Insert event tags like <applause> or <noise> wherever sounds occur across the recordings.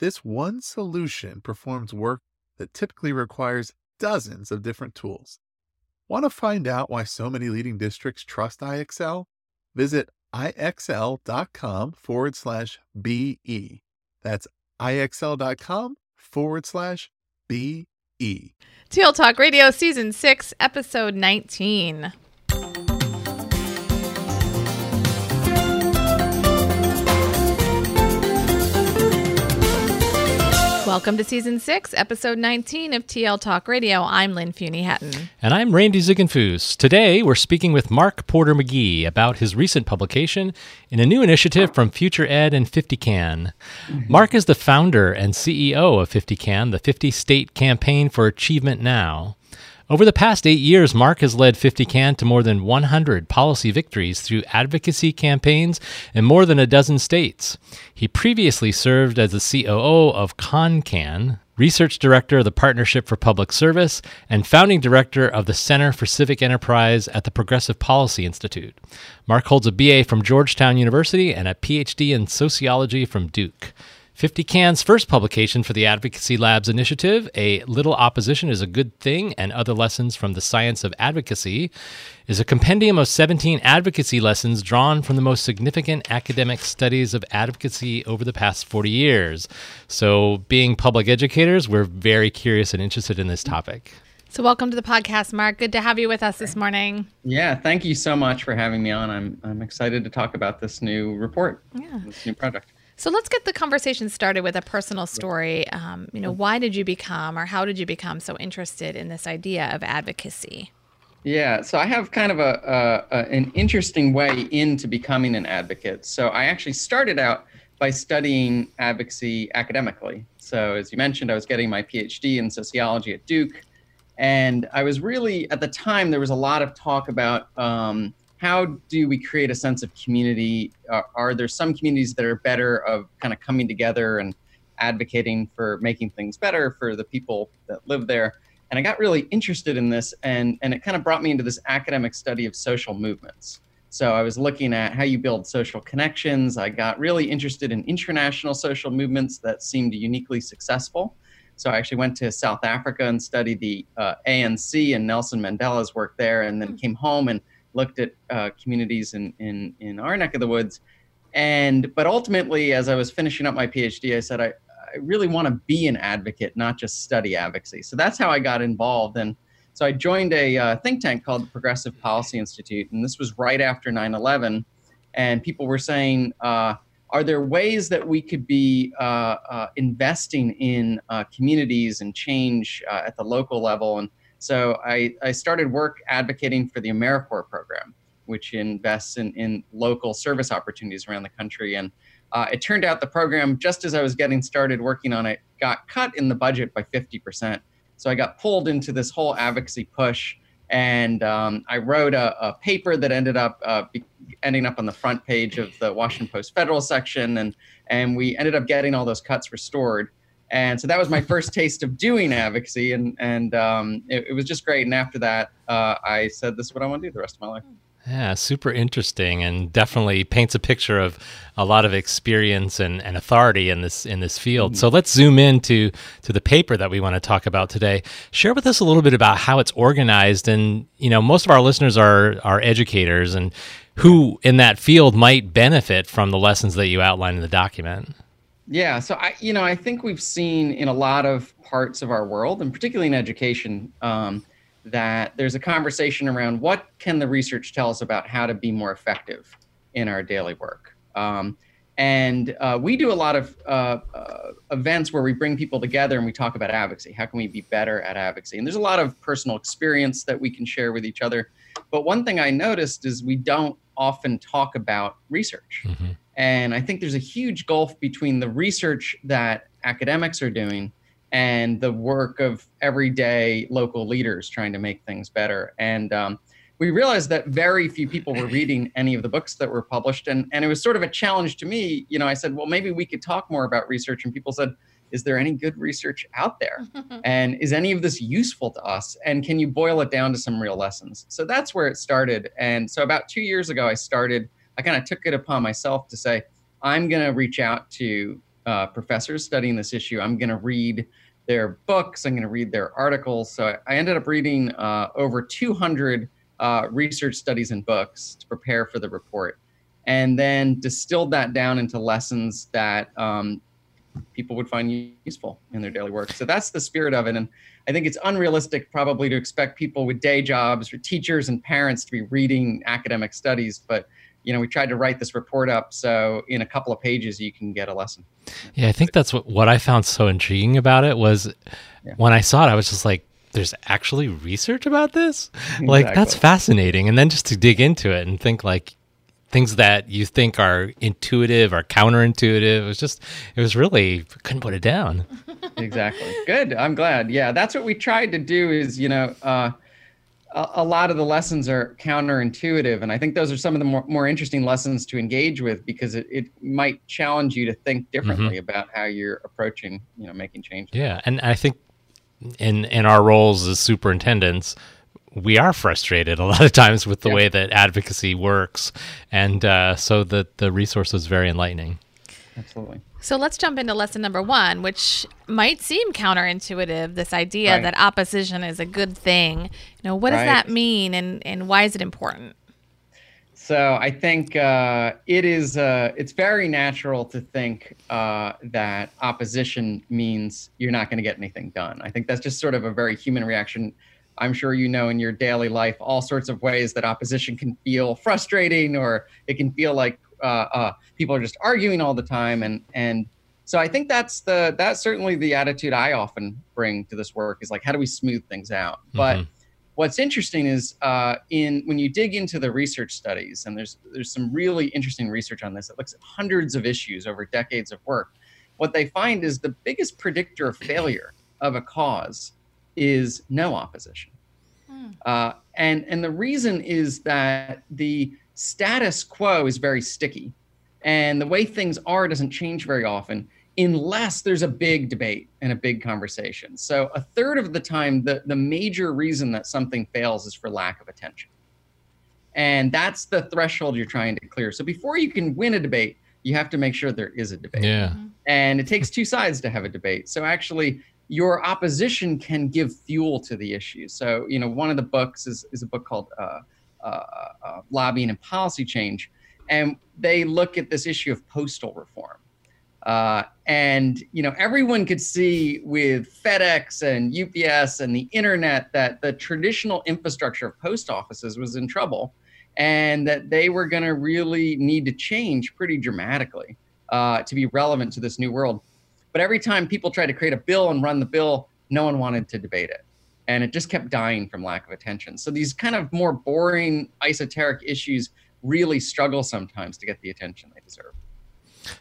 This one solution performs work that typically requires dozens of different tools. Want to find out why so many leading districts trust IXL? Visit ixl.com forward slash BE. That's ixl.com forward slash BE. TL Talk Radio Season 6, Episode 19. Welcome to Season 6, Episode 19 of TL Talk Radio. I'm Lynn Fuini-Hetten. And I'm Randy Ziegenfuss. Today, we're speaking with Marc Porter Magee about his recent publication in a new initiative from FutureEd and 50CAN. Marc is the founder and CEO of 50CAN, the 50 State Campaign for Achievement Now. Over the past eight years, Marc has led 50CAN to more than 100 policy victories through advocacy campaigns in more than a dozen states. He previously served as the COO of ConnCAN, research director of the Partnership for Public Service, and founding director of the Center for Civic Enterprise at the Progressive Policy Institute. Mark holds a BA from Georgetown University and a PhD in sociology from Duke. 50CAN's first publication for the Advocacy Labs initiative, A Little Opposition is a Good Thing and Other Lessons from the Science of Advocacy, is a compendium of 17 advocacy lessons drawn from the most significant academic studies of advocacy over the past 40 years. So, being public educators, we're very curious and interested in this topic. So, welcome to the podcast, Marc. Good to have you with us this morning. Yeah, thank you so much for having me on. I'm, I'm excited to talk about this new report, Yeah. this new project. So let's get the conversation started with a personal story. Um, you know, why did you become, or how did you become so interested in this idea of advocacy? Yeah, so I have kind of a, a, a an interesting way into becoming an advocate. So I actually started out by studying advocacy academically. So as you mentioned, I was getting my PhD in sociology at Duke, and I was really at the time there was a lot of talk about um, how do we create a sense of community? Are, are there some communities that are better of kind of coming together and advocating for making things better for the people that live there? And I got really interested in this, and, and it kind of brought me into this academic study of social movements. So I was looking at how you build social connections. I got really interested in international social movements that seemed uniquely successful. So I actually went to South Africa and studied the uh, ANC and Nelson Mandela's work there, and then came home and looked at uh, communities in, in in our neck of the woods. And but ultimately, as I was finishing up my PhD, I said I, I really want to be an advocate, not just study advocacy. So that's how I got involved. And so I joined a uh, think tank called the Progressive Policy Institute, and this was right after 9/11. And people were saying, uh, are there ways that we could be uh, uh, investing in uh, communities and change uh, at the local level? And so I, I started work advocating for the AmeriCorps program, which invests in, in local service opportunities around the country. And uh, it turned out the program, just as I was getting started working on it, got cut in the budget by 50%. So I got pulled into this whole advocacy push. And um, I wrote a, a, paper that ended up uh, be, ending up on the front page of the Washington Post Federal section, and and we ended up getting all those cuts restored. And so that was my first taste of doing advocacy, and and um, it, it, was just great. And after that, uh, I said, "This is what I want to do the rest of my life." Yeah, super interesting, and definitely paints a picture of a lot of experience and, and authority in this in this field. Mm-hmm. So let's zoom into to the paper that we want to talk about today. Share with us a little bit about how it's organized, and you know, most of our listeners are are educators, and who in that field might benefit from the lessons that you outline in the document. Yeah, so I, you know, I think we've seen in a lot of parts of our world, and particularly in education, um, that there's a conversation around what can the research tell us about how to be more effective in our daily work. Um, and uh, we do a lot of uh, uh, events where we bring people together and we talk about advocacy. How can we be better at advocacy? And there's a lot of personal experience that we can share with each other. But one thing I noticed is we don't often talk about research. Mm-hmm. And I think there's a huge gulf between the research that academics are doing and the work of everyday local leaders trying to make things better. And um, we realized that very few people were reading any of the books that were published. And, and it was sort of a challenge to me. You know, I said, well, maybe we could talk more about research. And people said, is there any good research out there? <laughs> and is any of this useful to us? And can you boil it down to some real lessons? So that's where it started. And so about two years ago, I started, I kind of took it upon myself to say, I'm going to reach out to uh, professors studying this issue. I'm going to read their books, I'm going to read their articles. So I ended up reading uh, over 200 uh, research studies and books to prepare for the report. And then distilled that down into lessons that um, people would find useful in their daily work. So that's the spirit of it. And I think it's unrealistic probably to expect people with day jobs or teachers and parents to be reading academic studies, but you know, we tried to write this report up so in a couple of pages you can get a lesson. Yeah, I think that's what, what I found so intriguing about it was yeah. when I saw it, I was just like, there's actually research about this? Exactly. Like, that's fascinating. And then just to dig into it and think like, things that you think are intuitive or counterintuitive. It was just, it was really couldn't put it down. exactly. Good. I'm glad. Yeah, that's what we tried to do. Is you know, uh, a, a, lot of the lessons are counterintuitive, and I think those are some of the more, more interesting lessons to engage with because it, it might challenge you to think differently mm-hmm. about how you're approaching, you know, making changes. Yeah, and I think in in our roles as superintendents we are frustrated a lot of times with the yeah. way that advocacy works, and uh, so the the resource is very enlightening. Absolutely. So let's jump into lesson number one, which might seem counterintuitive. This idea right. that opposition is a good thing. You know, what does right. that mean, and and why is it important? So I think uh, it is. Uh, it's very natural to think uh, that opposition means you're not going to get anything done. I think that's just sort of a very human reaction I'm sure you know in your daily life all sorts of ways that opposition can feel frustrating or it can feel like uh, uh, people are just arguing all the time. And and so I think that's the that's certainly the attitude I often bring to this work is like how do we smooth things out? Mm-hmm. But what's interesting is uh, in when you dig into the research studies and there's there's some really interesting research on this. It looks at hundreds of issues over decades of work. What they find is the biggest predictor of failure of a cause is no opposition. Hmm. Uh, and, and the reason is that the status quo is very sticky. And the way things are doesn't change very often unless there's a big debate and a big conversation. So, a third of the time, the, the major reason that something fails is for lack of attention. And that's the threshold you're trying to clear. So, before you can win a debate, you have to make sure there is a debate. Yeah. And it takes two sides to have a debate. So, actually, your opposition can give fuel to the issue. So, you know, one of the books is, is a book called uh, uh, uh, Lobbying and Policy Change. And they look at this issue of postal reform. Uh, and, you know, everyone could see with FedEx and UPS and the internet that the traditional infrastructure of post offices was in trouble and that they were going to really need to change pretty dramatically uh, to be relevant to this new world. But every time people tried to create a bill and run the bill, no one wanted to debate it. And it just kept dying from lack of attention. So these kind of more boring, esoteric issues really struggle sometimes to get the attention they deserve.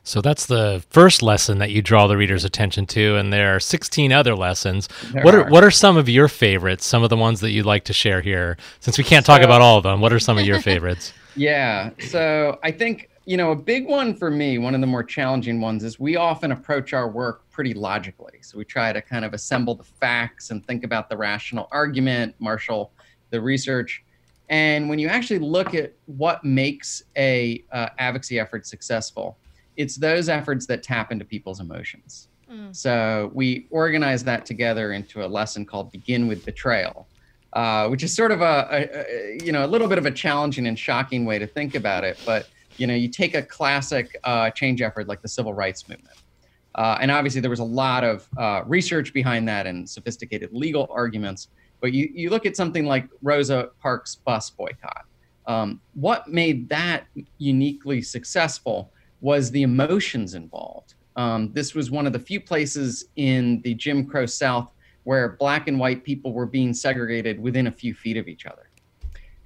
So that's the first lesson that you draw the reader's attention to, and there are 16 other lessons. There what are, are, what are some of your favorites? Some of the ones that you'd like to share here, since we can't so, talk about all of them. What are some of your <laughs> favorites? Yeah, so I think you know, a big one for me, one of the more challenging ones is we often approach our work pretty logically. So we try to kind of assemble the facts and think about the rational argument, marshal the research. And when you actually look at what makes a uh, advocacy effort successful, it's those efforts that tap into people's emotions. Mm. So we organize that together into a lesson called "Begin with Betrayal," uh, which is sort of a, a, a, you know a little bit of a challenging and shocking way to think about it, but you know, you take a classic uh, change effort like the civil rights movement. Uh, and obviously, there was a lot of uh, research behind that and sophisticated legal arguments. But you, you look at something like Rosa Parks' bus boycott. Um, what made that uniquely successful was the emotions involved. Um, this was one of the few places in the Jim Crow South where black and white people were being segregated within a few feet of each other.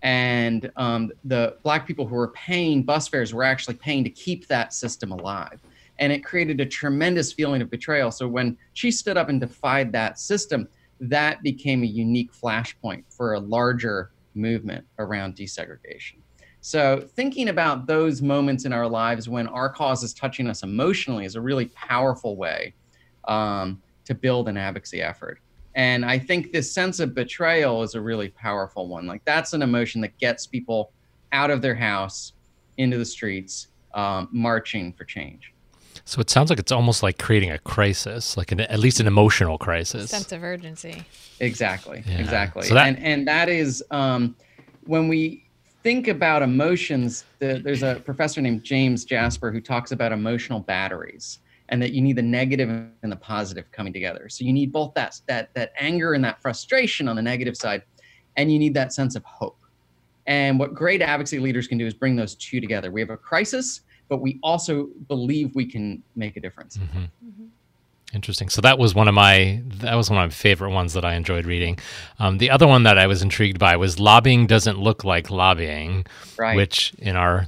And um, the black people who were paying bus fares were actually paying to keep that system alive. And it created a tremendous feeling of betrayal. So when she stood up and defied that system that became a unique flashpoint for a larger movement around desegregation. So thinking about those moments in our lives when our cause is touching us emotionally is a really powerful way um, to build an advocacy effort and I think this sense of betrayal is a really powerful one. Like that's an emotion that gets people out of their house into the streets, um, marching for change. So it sounds like it's almost like creating a crisis, like an, at least an emotional crisis. Sense of urgency. Exactly. Yeah. Exactly. So that, and and that is um, when we think about emotions. The, there's a professor named James Jasper who talks about emotional batteries and that you need the negative and the positive coming together. So you need both that that that anger and that frustration on the negative side, and you need that sense of hope. And what great advocacy leaders can do is bring those two together. We have a crisis, but we also believe we can make a difference. Mm-hmm. Mm-hmm. Interesting. So that was one of my that was one of my favorite ones that I enjoyed reading. Um, the other one that I was intrigued by was lobbying doesn't look like lobbying, right. which in our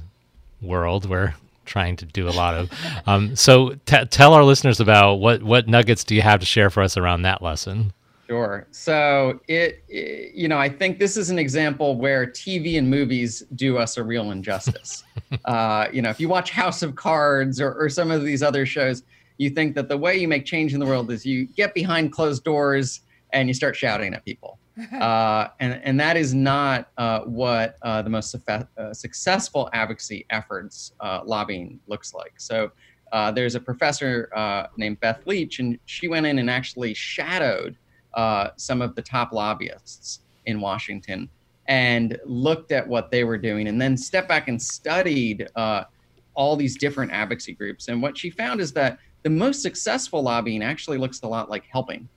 world where trying to do a lot of. Um, so t- tell our listeners about what what nuggets do you have to share for us around that lesson? Sure. So it, it, you know, I think this is an example where TV and movies do us a real injustice. <laughs> uh, you know, if you watch House of Cards or, or some of these other shows, you think that the way you make change in the world is you get behind closed doors and you start shouting at people. Uh, and, and that is not uh, what uh, the most uh, successful advocacy efforts uh, lobbying looks like. So uh, there's a professor named Beth Leech, and she went in and actually shadowed some of the top lobbyists in Washington and looked at what they were doing, and then stepped back and studied all these different advocacy groups. And what she found is that the most successful lobbying actually looks a lot like helping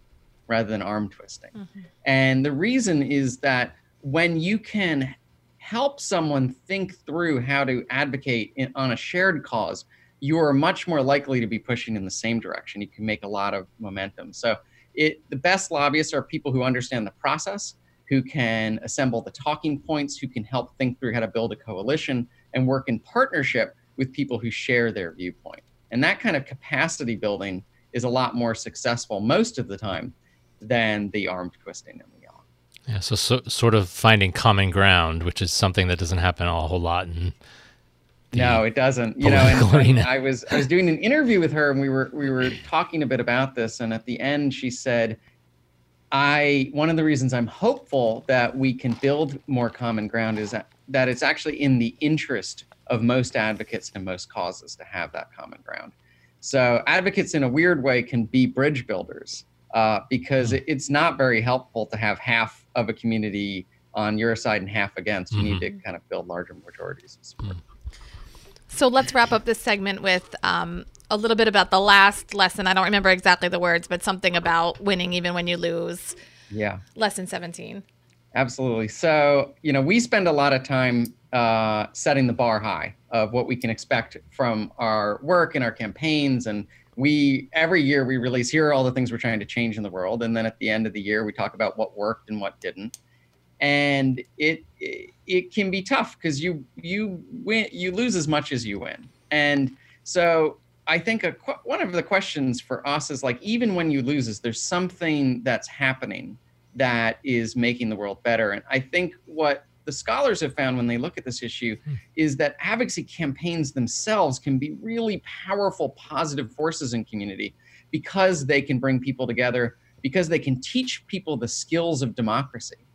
rather than arm twisting. Mm-hmm. And the reason is that when you can help someone think through how to advocate in, on a shared cause, you are much more likely to be pushing in the same direction. You can make a lot of momentum. So, it the best lobbyists are people who understand the process, who can assemble the talking points, who can help think through how to build a coalition and work in partnership with people who share their viewpoint. And that kind of capacity building is a lot more successful most of the time than the arm twisting and the. Yeah, so, so sort of finding common ground, which is something that doesn't happen a whole lot in no, it doesn't. You know, and I was I was doing an interview with her, and we were we were talking a bit about this, and at the end, she said, "I one of the reasons I'm hopeful that we can build more common ground is that that it's actually in the interest of most advocates and most causes to have that common ground. So advocates, in a weird way, can be bridge builders uh, because it, it's not very helpful to have half of a community on your side and half against. You mm-hmm. need to kind of build larger majorities of support. So let's wrap up this segment with um, a little bit about the last lesson. I don't remember exactly the words, but something about winning even when you lose. Yeah. Lesson 17. Absolutely. So, you know, we spend a lot of time uh, setting the bar high of what we can expect from our work and our campaigns and we every year we release here are all the things we're trying to change in the world. And then at the end of the year we talk about what worked and what didn't. And it it, it can be tough because you you win you lose as much as you win. And so i think a, one of the questions for us is like even when you lose is there's something that's happening that is making the world better? And i think what the scholars have found when they look at this issue hmm. is that advocacy campaigns themselves can be really powerful positive forces in community because they can bring people together because they can teach people the skills of democracy.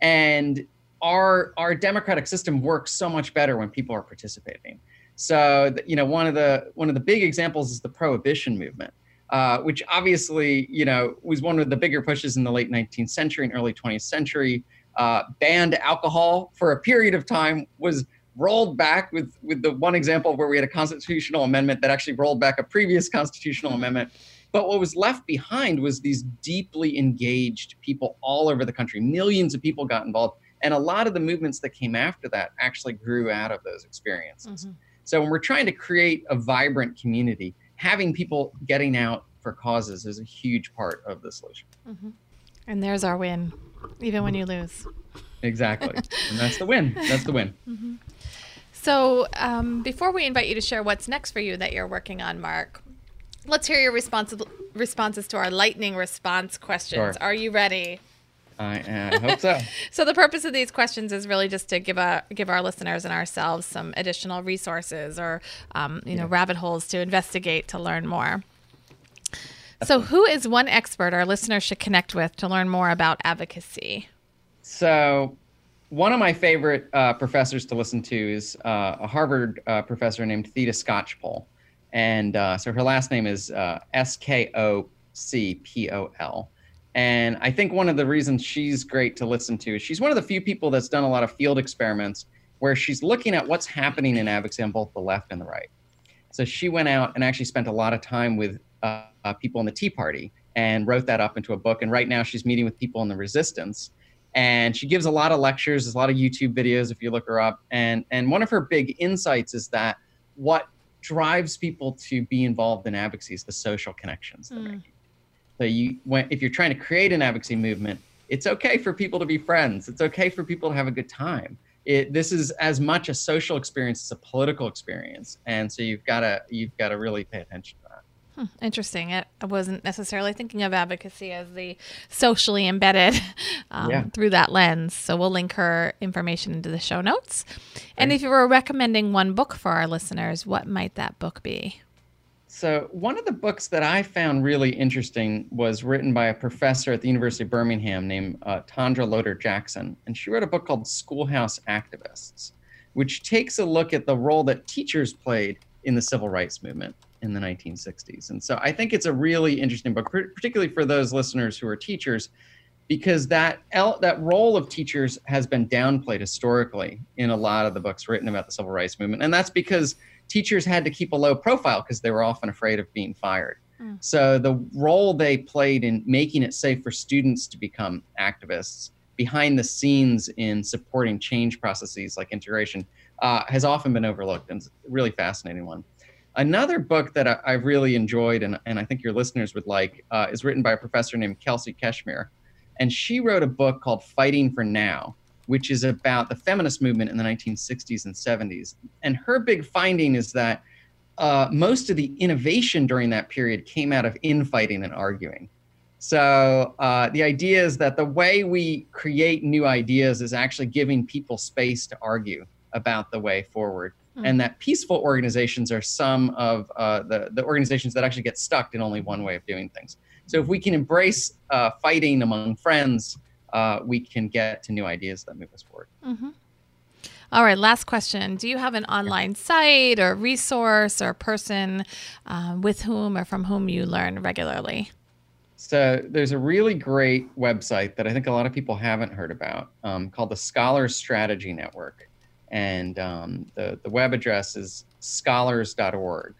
And our our democratic system works so much better when people are participating. So you know one of the one of the big examples is the prohibition movement uh, which obviously you know was one of the bigger pushes in the late 19th century and early 20th century uh, banned alcohol for a period of time was rolled back with with the one example where we had a constitutional amendment that actually rolled back a previous constitutional amendment. But what was left behind was these deeply engaged people all over the country. Millions of people got involved and a lot of the movements that came after that actually grew out of those experiences. Mm-hmm. so when we're trying to create a vibrant community having people getting out for causes is a huge part of the solution. Mm-hmm. and there's our win even when you lose. exactly. <laughs> and that's the win. That's the win. <laughs> Mm-hmm. So, um, before we invite you to share what's next for you that you're working on, Marc, let's hear your responses responses to our lightning response questions. Sure. Are you ready? I, uh, hope so. <laughs> so the purpose of these questions is really just to give a give our listeners and ourselves some additional resources or um, you know rabbit holes to investigate to learn more. So, who is one expert our listeners should connect with to learn more about advocacy? So, one of my favorite uh, professors to listen to is uh, a Harvard uh, professor named Theda Skocpol. And uh, so her last name is uh, S K O C P O L. And I think one of the reasons she's great to listen to is she's one of the few people that's done a lot of field experiments where she's looking at what's happening in advocacy on both the left and the right. So she went out and actually spent a lot of time with uh, people in the Tea Party and wrote that up into a book. And right now she's meeting with people in the resistance. And she gives a lot of lectures, there's a lot of YouTube videos if you look her up. And, and one of her big insights is that what drives people to be involved in advocacy is the social connections they're mm. making. So you, when, if you're trying to create an advocacy movement, it's okay for people to be friends. It's okay for people to have a good time. It, this is as much a social experience as a political experience, and so you've got to you've got to really pay attention to that. Hmm, interesting. I wasn't necessarily thinking of advocacy as the socially embedded <laughs> um, yeah. through that lens. So we'll link her information into the show notes. Great. And if you were recommending one book for our listeners, what might that book be? So, one of the books that I found really interesting was written by a professor at the University of Birmingham named uh, Tondra Loder-Jackson. And she wrote a book called Schoolhouse Activists, which takes a look at the role that teachers played in the civil rights movement in the 1960s. And so I think it's a really interesting book, particularly for those listeners who are teachers, because that that role of teachers has been downplayed historically in a lot of the books written about the civil rights movement. And that's because teachers had to keep a low profile because they were often afraid of being fired. Mm. So the role they played in making it safe for students to become activists behind the scenes in supporting change processes like integration uh, has often been overlooked and it's a really fascinating one. Another book that I, have really enjoyed and, and I think your listeners would like uh, is written by a professor named Kelsy Kretschmer. And she wrote a book called Fighting for Now which is about the feminist movement in the 1960s and 70s. And her big finding is that uh, most of the innovation during that period came out of infighting and arguing. So uh, the idea is that the way we create new ideas is actually giving people space to argue about the way forward. Mm. And that peaceful organizations are some of uh, the, the organizations that actually get stuck in only one way of doing things. So if we can embrace uh, fighting among friends, uh, we can get to new ideas that move us forward. Mm-hmm. All right, last question. Do you have an online site or resource or person um, with whom or from whom you learn regularly? So there's a really great website that I think a lot of people haven't heard about um, called the Scholars Strategy Network. And um, the, the web address is scholars.org.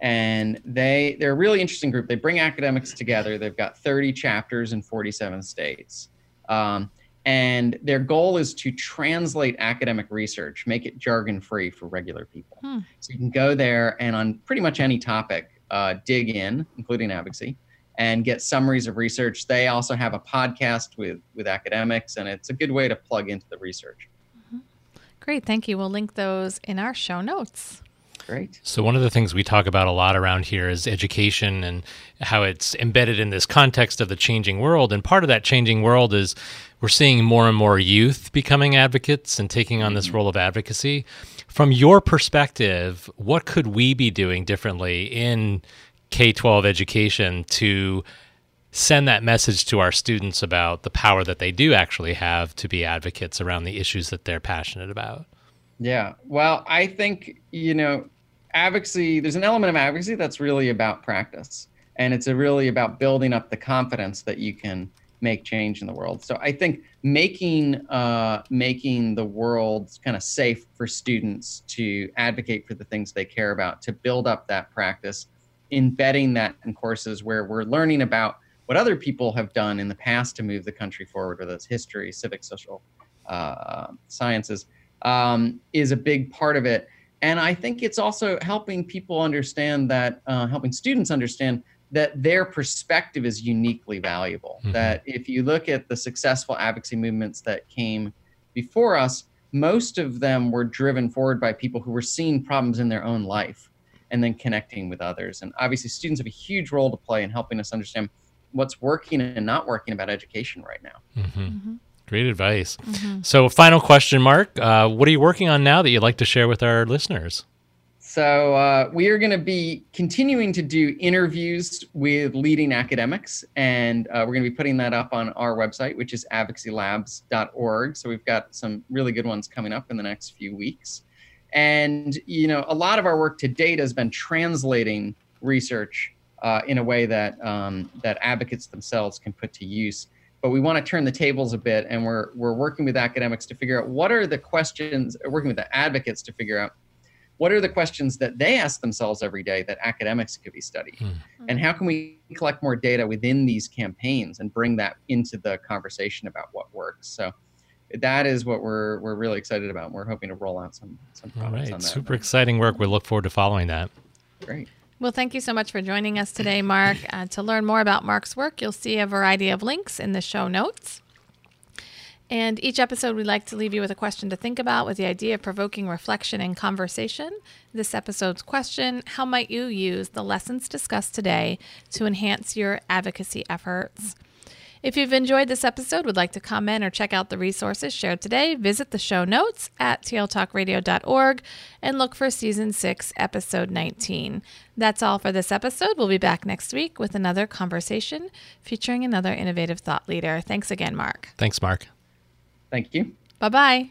And they, they're a really interesting group. They bring academics together. They've got 30 chapters in 47 states. Um, and their goal is to translate academic research, make it jargon free for regular people. Hmm. So you can go there and on pretty much any topic, uh, dig in, including advocacy, and get summaries of research. They also have a podcast with with academics, and it's a good way to plug into the research. Great, thank you. We'll link those in our show notes. Great. So, one of the things we talk about a lot around here is education and how it's embedded in this context of the changing world. And part of that changing world is we're seeing more and more youth becoming advocates and taking on this mm-hmm. role of advocacy. From your perspective, what could we be doing differently in K 12 education to send that message to our students about the power that they do actually have to be advocates around the issues that they're passionate about? Yeah. Well, I think, you know, advocacy, there's an element of advocacy that's really about practice. And it's really about building up the confidence that you can make change in the world. So I think making uh, making the world kind of safe for students to advocate for the things they care about, to build up that practice, embedding that in courses where we're learning about what other people have done in the past to move the country forward, whether it's history, civic, social uh, sciences, um, is a big part of it. And I think it's also helping people understand that, uh, helping students understand that their perspective is uniquely valuable. Mm-hmm. That if you look at the successful advocacy movements that came before us, most of them were driven forward by people who were seeing problems in their own life and then connecting with others. And obviously, students have a huge role to play in helping us understand what's working and not working about education right now. Mm-hmm. Mm-hmm. Great advice. Mm-hmm. So, final question, Marc. Uh, what are you working on now that you'd like to share with our listeners? So uh, we are going to be continuing to do interviews with leading academics, and uh, we're going to be putting that up on our website, which is advocacylabs.org. So we've got some really good ones coming up in the next few weeks. And you know, a lot of our work to date has been translating research uh, in a way that um, that advocates themselves can put to use. But we want to turn the tables a bit, and we're we're working with academics to figure out what are the questions, working with the advocates to figure out what are the questions that they ask themselves every day that academics could be studying. Mm-hmm. and how can we collect more data within these campaigns and bring that into the conversation about what works? So that is what we're we're really excited about we're hoping to roll out some some products on that. Super exciting work. We look forward to following that. Great well, thank you so much for joining us today, Marc. Uh, to learn more about Marc's work, you'll see a variety of links in the show notes. And each episode, we like to leave you with a question to think about with the idea of provoking reflection and conversation. This episode's question How might you use the lessons discussed today to enhance your advocacy efforts? If you've enjoyed this episode, would like to comment or check out the resources shared today, visit the show notes at tltalkradio.org and look for season 6, episode 19. That's all for this episode. We'll be back next week with another conversation featuring another innovative thought leader. Thanks again, Marc. Thanks, Marc. Thank you. Bye bye.